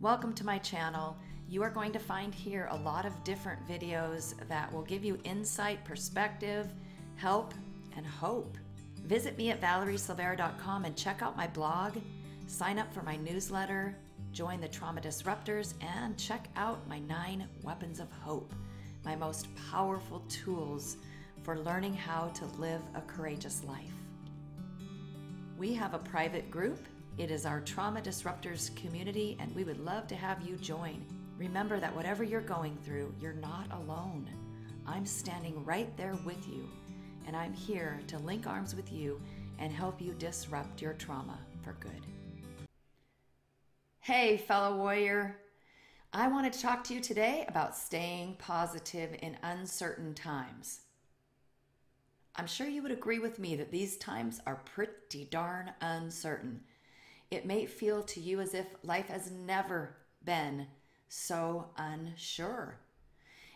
Welcome to my channel. You are going to find here a lot of different videos that will give you insight, perspective, help, and hope. Visit me at valeriesilveira.com and check out my blog, sign up for my newsletter, join the Trauma Disruptors, and check out my nine weapons of hope, my most powerful tools for learning how to live a courageous life. We have a private group it is our Trauma Disruptors community, and we would love to have you join. Remember that whatever you're going through, you're not alone. I'm standing right there with you, and I'm here to link arms with you and help you disrupt your trauma for good. Hey, fellow warrior. I wanted to talk to you today about staying positive in uncertain times. I'm sure you would agree with me that these times are pretty darn uncertain. It may feel to you as if life has never been so unsure.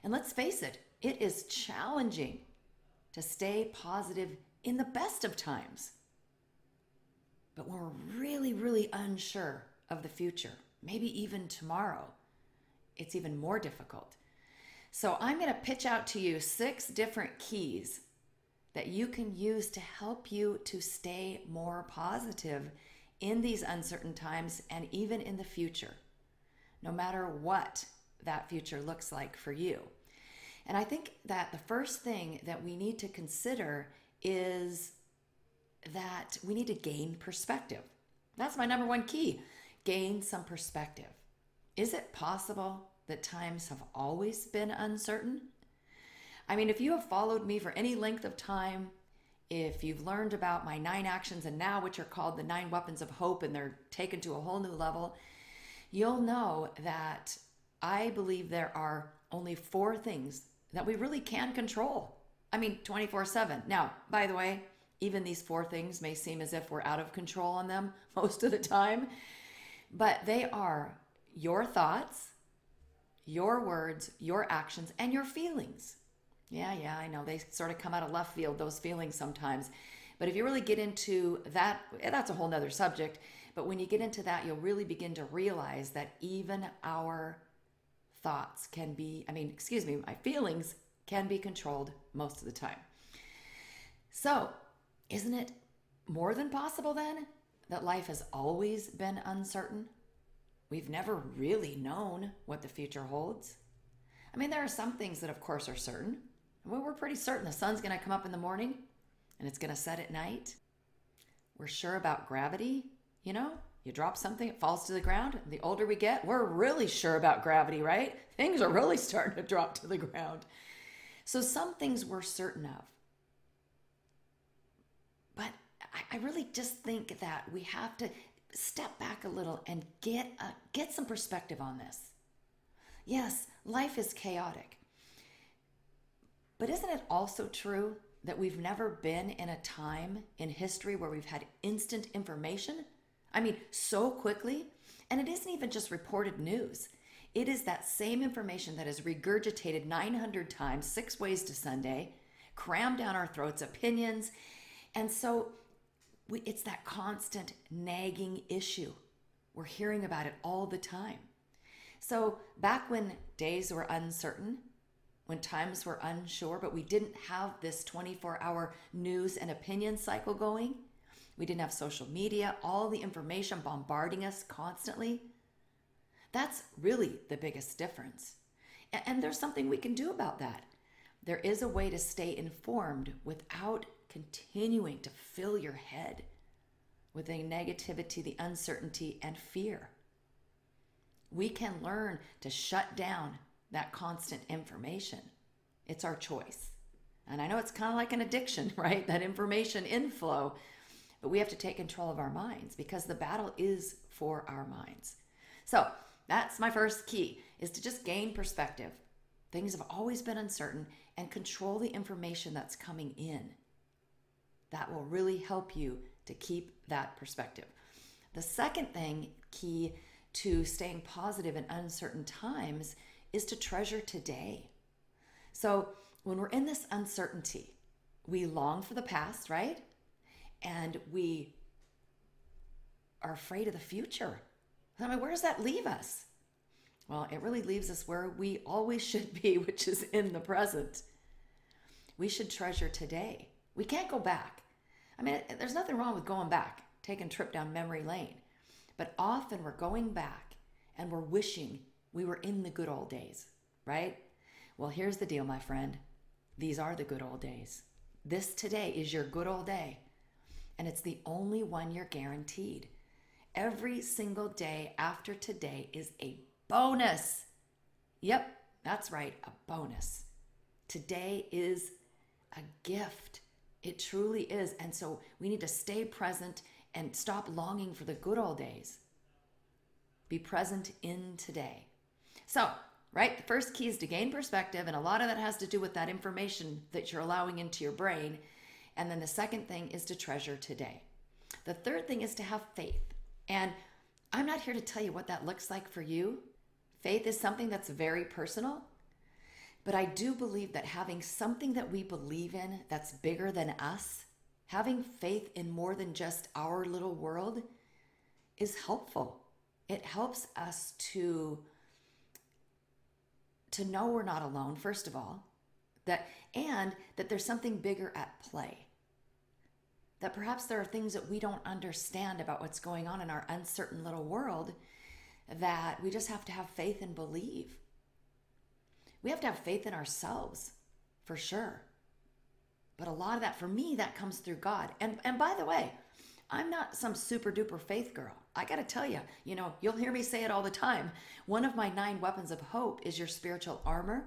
And let's face it, it is challenging to stay positive in the best of times. But when we're really, really unsure of the future, maybe even tomorrow, it's even more difficult. So I'm going to pitch out to you six different keys that you can use to help you to stay more positive in these uncertain times and even in the future, no matter what that future looks like for you. And I think that the first thing that we need to consider is that we need to gain perspective. That's my number one key gain some perspective. Is it possible that times have always been uncertain? I mean, if you have followed me for any length of time, if you've learned about my nine actions and now, which are called the nine weapons of hope, and they're taken to a whole new level, you'll know that I believe there are only four things that we really can control. I mean, 24 7. Now, by the way, even these four things may seem as if we're out of control on them most of the time, but they are your thoughts, your words, your actions, and your feelings. Yeah, yeah, I know. They sort of come out of left field, those feelings sometimes. But if you really get into that, eh, that's a whole nother subject. But when you get into that, you'll really begin to realize that even our thoughts can be, I mean, excuse me, my feelings can be controlled most of the time. So, isn't it more than possible then that life has always been uncertain? We've never really known what the future holds. I mean, there are some things that, of course, are certain. Well, we're pretty certain the sun's going to come up in the morning and it's going to set at night. We're sure about gravity. You know, you drop something, it falls to the ground. The older we get, we're really sure about gravity, right? Things are really starting to drop to the ground. So, some things we're certain of. But I, I really just think that we have to step back a little and get a, get some perspective on this. Yes, life is chaotic. But isn't it also true that we've never been in a time in history where we've had instant information? I mean, so quickly. And it isn't even just reported news. It is that same information that is regurgitated 900 times, six ways to Sunday, crammed down our throats, opinions. And so we, it's that constant nagging issue. We're hearing about it all the time. So back when days were uncertain, when times were unsure, but we didn't have this 24 hour news and opinion cycle going. We didn't have social media, all the information bombarding us constantly. That's really the biggest difference. And there's something we can do about that. There is a way to stay informed without continuing to fill your head with the negativity, the uncertainty, and fear. We can learn to shut down that constant information. It's our choice. And I know it's kind of like an addiction, right? That information inflow. But we have to take control of our minds because the battle is for our minds. So that's my first key is to just gain perspective. Things have always been uncertain and control the information that's coming in. That will really help you to keep that perspective. The second thing, key to staying positive in uncertain times, is to treasure today. So when we're in this uncertainty, we long for the past, right? And we are afraid of the future. I mean, where does that leave us? Well, it really leaves us where we always should be, which is in the present. We should treasure today. We can't go back. I mean, there's nothing wrong with going back, taking a trip down memory lane. But often we're going back and we're wishing we were in the good old days, right? Well, here's the deal, my friend. These are the good old days. This today is your good old day, and it's the only one you're guaranteed. Every single day after today is a bonus. Yep, that's right, a bonus. Today is a gift. It truly is. And so we need to stay present and stop longing for the good old days. Be present in today. So, right, the first key is to gain perspective, and a lot of that has to do with that information that you're allowing into your brain. And then the second thing is to treasure today. The third thing is to have faith. And I'm not here to tell you what that looks like for you. Faith is something that's very personal. But I do believe that having something that we believe in that's bigger than us, having faith in more than just our little world, is helpful. It helps us to to know we're not alone first of all, that and that there's something bigger at play. That perhaps there are things that we don't understand about what's going on in our uncertain little world that we just have to have faith and believe we have to have faith in ourselves for sure. But a lot of that, for me, that comes through God. And, and by the way, I'm not some super duper faith girl. I got to tell you, you know, you'll hear me say it all the time. One of my nine weapons of hope is your spiritual armor.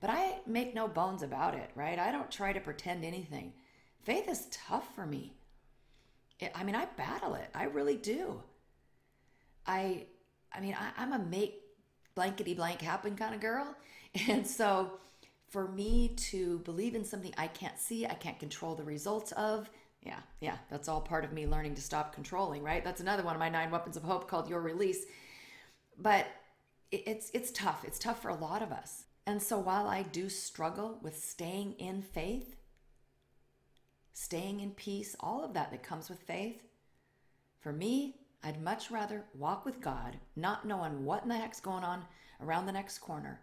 But I make no bones about it, right? I don't try to pretend anything. Faith is tough for me. I mean, I battle it. I really do. I I mean, I, I'm a make blankety blank happen kind of girl. And so for me to believe in something I can't see, I can't control the results of, yeah, yeah, that's all part of me learning to stop controlling, right? That's another one of my nine weapons of hope called your release. But it's it's tough. It's tough for a lot of us. And so while I do struggle with staying in faith, staying in peace, all of that that comes with faith, for me, I'd much rather walk with God, not knowing what in the heck's going on around the next corner,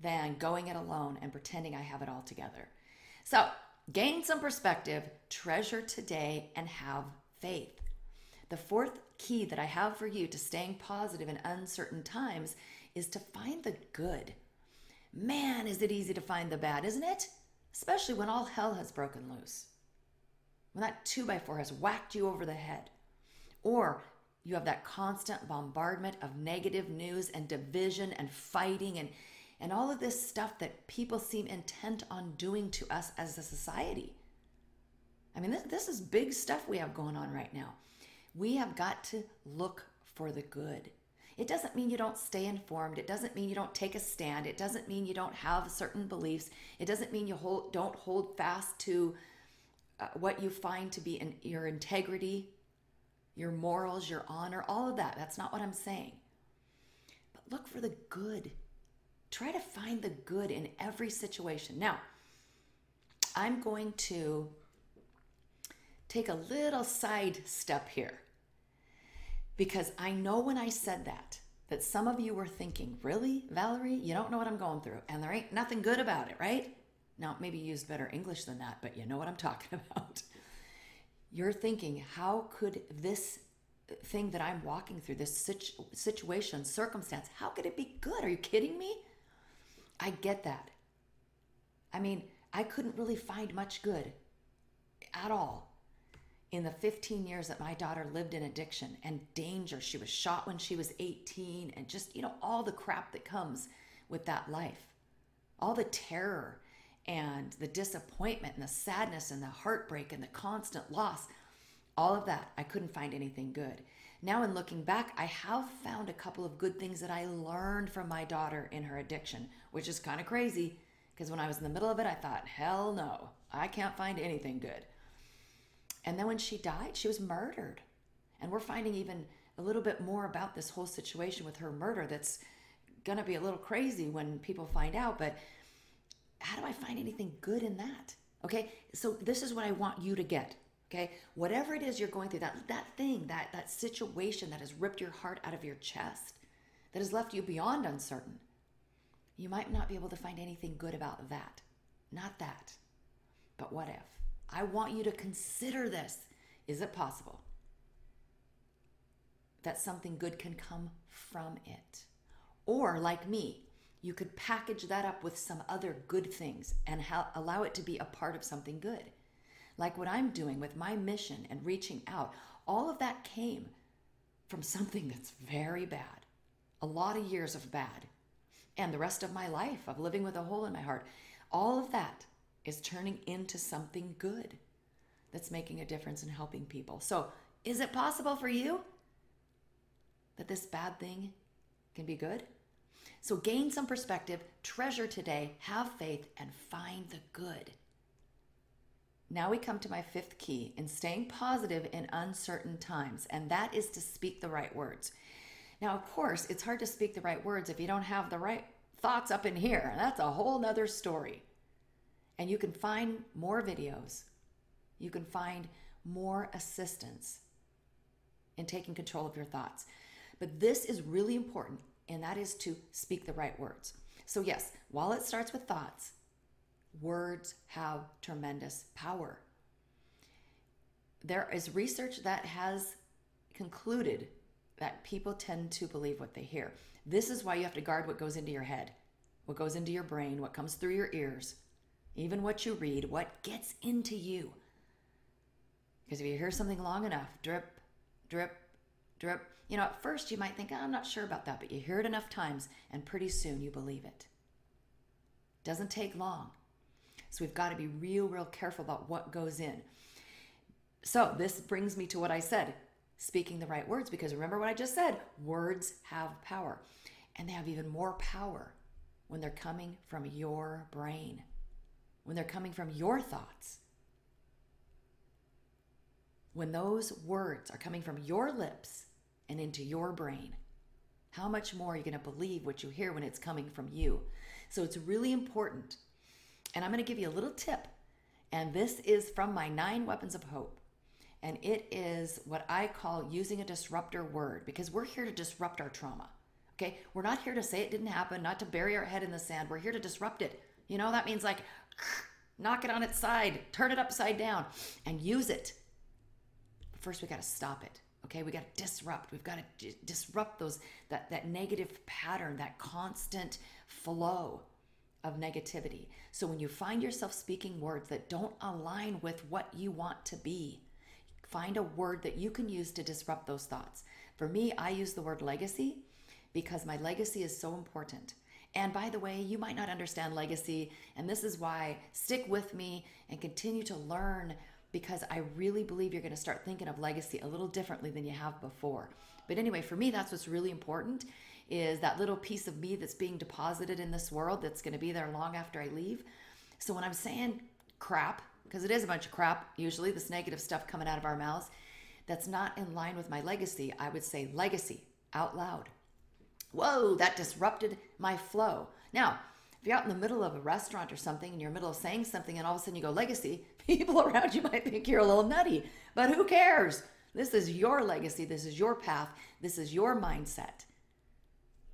than going it alone and pretending I have it all together. So, gain some perspective, treasure today, and have faith. The fourth key that I have for you to staying positive in uncertain times is to find the good. Man, is it easy to find the bad, isn't it? Especially when all hell has broken loose. When that 2 by 4 has whacked you over the head. Or you have that constant bombardment of negative news and division and fighting and and all of this stuff that people seem intent on doing to us as a society. I mean, this, this is big stuff we have going on right now. We have got to look for the good. It doesn't mean you don't stay informed. It doesn't mean you don't take a stand. It doesn't mean you don't have certain beliefs. It doesn't mean you hold, don't hold fast to uh, what you find to be in your integrity, your morals, your honor, all of that. That's not what I'm saying. But look for the good try to find the good in every situation. Now, I'm going to take a little side step here because I know when I said that, that some of you were thinking, really, Valerie, you don't know what I'm going through, and there ain't nothing good about it, right? Now, maybe you used better English than that, but you know what I'm talking about. You're thinking, how could this thing that I'm walking through, this situ- situation, circumstance, how could it be good? Are you kidding me? I get that. I mean, I couldn't really find much good at all in the 15 years that my daughter lived in addiction and danger. She was shot when she was 18, and just, you know, all the crap that comes with that life, all the terror and the disappointment and the sadness and the heartbreak and the constant loss, all of that. I couldn't find anything good. Now, in looking back, I have found a couple of good things that I learned from my daughter in her addiction, which is kind of crazy because when I was in the middle of it, I thought, hell no, I can't find anything good. And then when she died, she was murdered. And we're finding even a little bit more about this whole situation with her murder that's going to be a little crazy when people find out. But how do I find anything good in that? Okay, so this is what I want you to get. Okay, whatever it is you're going through, that that thing, that that situation that has ripped your heart out of your chest, that has left you beyond uncertain, you might not be able to find anything good about that. Not that. But what if? I want you to consider this. Is it possible that something good can come from it? Or, like me, you could package that up with some other good things and ha- allow it to be a part of something good. Like what I'm doing with my mission and reaching out. All of that came from something that's very bad. A lot of years of bad. And the rest of my life of living with a hole in my heart. All of that is turning into something good that's making a difference in helping people. So, is it possible for you that this bad thing can be good? So, gain some perspective, treasure today, have faith, and find the good. Now we come to my fifth key in staying positive in uncertain times, and that is to speak the right words. Now, of course, it's hard to speak the right words if you don't have the right thoughts up in here. That's a whole nother story. And you can find more videos. You can find more assistance in taking control of your thoughts. But this is really important, and that is to speak the right words. So, yes, while it starts with thoughts, words have tremendous power. There is research that has concluded that people tend to believe what they hear. This is why you have to guard what goes into your head, what goes into your brain, what comes through your ears, even what you read, what gets into you. Because if you hear something long enough, drip, drip, drip, you know, at first you might think, oh, I'm not sure about that, but you hear it enough times and pretty soon you believe it. Doesn't take long. So we've got to be real, real careful about what goes in. So this brings me to what I said speaking the right words, because remember what I just said words have power. And they have even more power when they're coming from your brain when they're coming from your thoughts, when those words are coming from your lips and into your brain, how much more are you going to believe what you hear when it's coming from you? So it's really important. And I'm going to give you a little tip. And this is from my nine weapons of hope. And it is what I call using a disruptor word because we're here to disrupt our trauma. Okay? We're not here to say it didn't happen, not to bury our head in the sand. We're here to disrupt it. You know, that means like knock it on its side, turn it upside down, and use it. First, we got to stop it. Okay, we got to disrupt. We've got to d- disrupt those that that negative pattern, that constant flow of negativity. So when you find yourself speaking words that don't align with what you want to be, find a word that you can use to disrupt those thoughts. For me, I use the word legacy because my legacy is so important. And by the way, you might not understand legacy, and this is why stick with me and continue to learn because I really believe you're going to start thinking of legacy a little differently than you have before. But anyway, for me that's what's really important is that little piece of me that's being deposited in this world that's going to be there long after I leave. So when I'm saying crap, because it is a bunch of crap, usually this negative stuff coming out of our mouths, that's not in line with my legacy, I would say legacy out loud. Whoa, that disrupted my flow. Now, if you're out in the middle of a restaurant or something and you're in the middle of saying something and all of a sudden you go legacy, people around you might think you're a little nutty. But who cares? This is your legacy. This is your path. This is your mindset.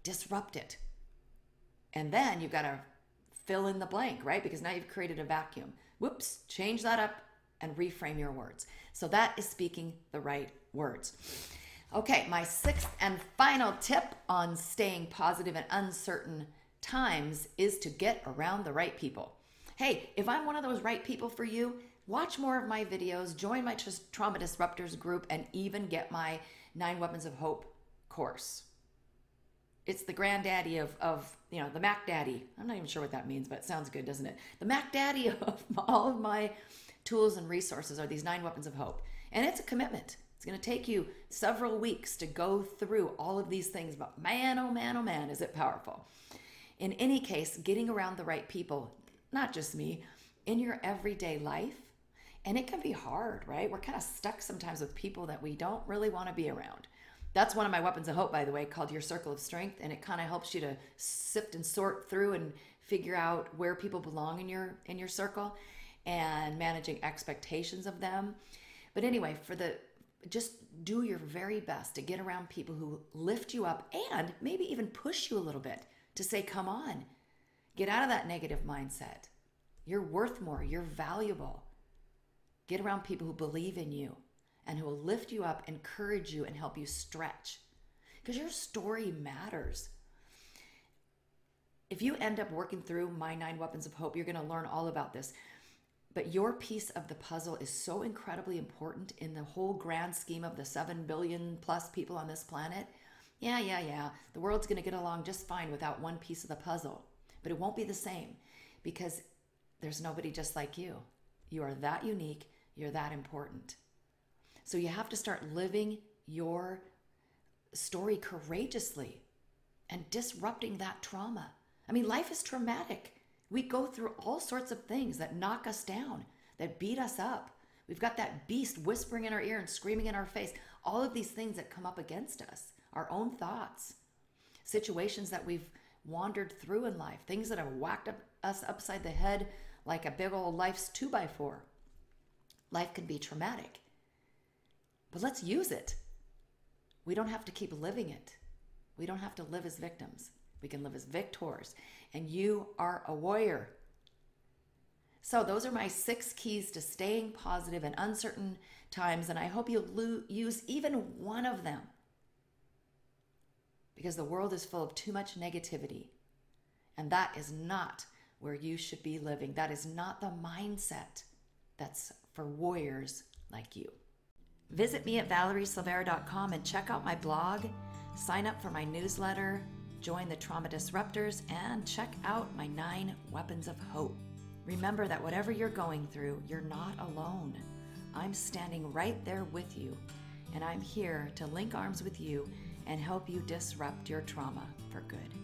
Disrupt it. And then you've got to fill in the blank, right? Because now you've created a vacuum. Whoops, change that up and reframe your words. So that is speaking the right words. Okay, my sixth and final tip on staying positive in uncertain times is to get around the right people. Hey, if I'm one of those right people for you, watch more of my videos, join my Trauma Disruptors group, and even get my Nine Weapons of Hope course. It's the granddaddy of, of you know, the Mac Daddy. I'm not even sure what that means, but it sounds good, doesn't it? The Mac Daddy of all of my tools and resources are these nine weapons of hope. And it's a commitment. It's going to take you several weeks to go through all of these things, but man, oh man, oh man, is it powerful. In any case, getting around the right people, not just me, in your everyday life, and it can be hard, right? We're kind of stuck sometimes with people that we don't really want to be around. That's one of my weapons of hope, by the way, called your circle of strength, and it kind of helps you to sift and sort through and figure out where people belong in your in your circle and managing expectations of them. But anyway, for the just do your very best to get around people who lift you up and maybe even push you a little bit to say, come on, get out of that negative mindset. You're worth more, you're valuable. Get around people who believe in you and who will lift you up, encourage you, and help you stretch. Because your story matters. If you end up working through my nine weapons of hope, you're going to learn all about this. But your piece of the puzzle is so incredibly important in the whole grand scheme of the 7 billion plus people on this planet. Yeah, yeah, yeah. The world's going to get along just fine without one piece of the puzzle. But it won't be the same because there's nobody just like you. You are that unique. You're that important. So you have to start living your story courageously and disrupting that trauma. I mean, life is traumatic. We go through all sorts of things that knock us down, that beat us up. We've got that beast whispering in our ear and screaming in our face. All of these things that come up against us, our own thoughts, situations that we've wandered through in life, things that have whacked up us upside the head like a big old life's two by four. Life can be traumatic, but let's use it. We don't have to keep living it. We don't have to live as victims. We can live as victors. And you are a warrior. So, those are my six keys to staying positive in uncertain times. And I hope you lo- use even one of them because the world is full of too much negativity. And that is not where you should be living. That is not the mindset that's for warriors like you. Visit me at valeriesilveira.com and check out my blog, sign up for my newsletter, join the Trauma Disruptors, and check out my nine weapons of hope. Remember that whatever you're going through, you're not alone. I'm standing right there with you, and I'm here to link arms with you and help you disrupt your trauma for good.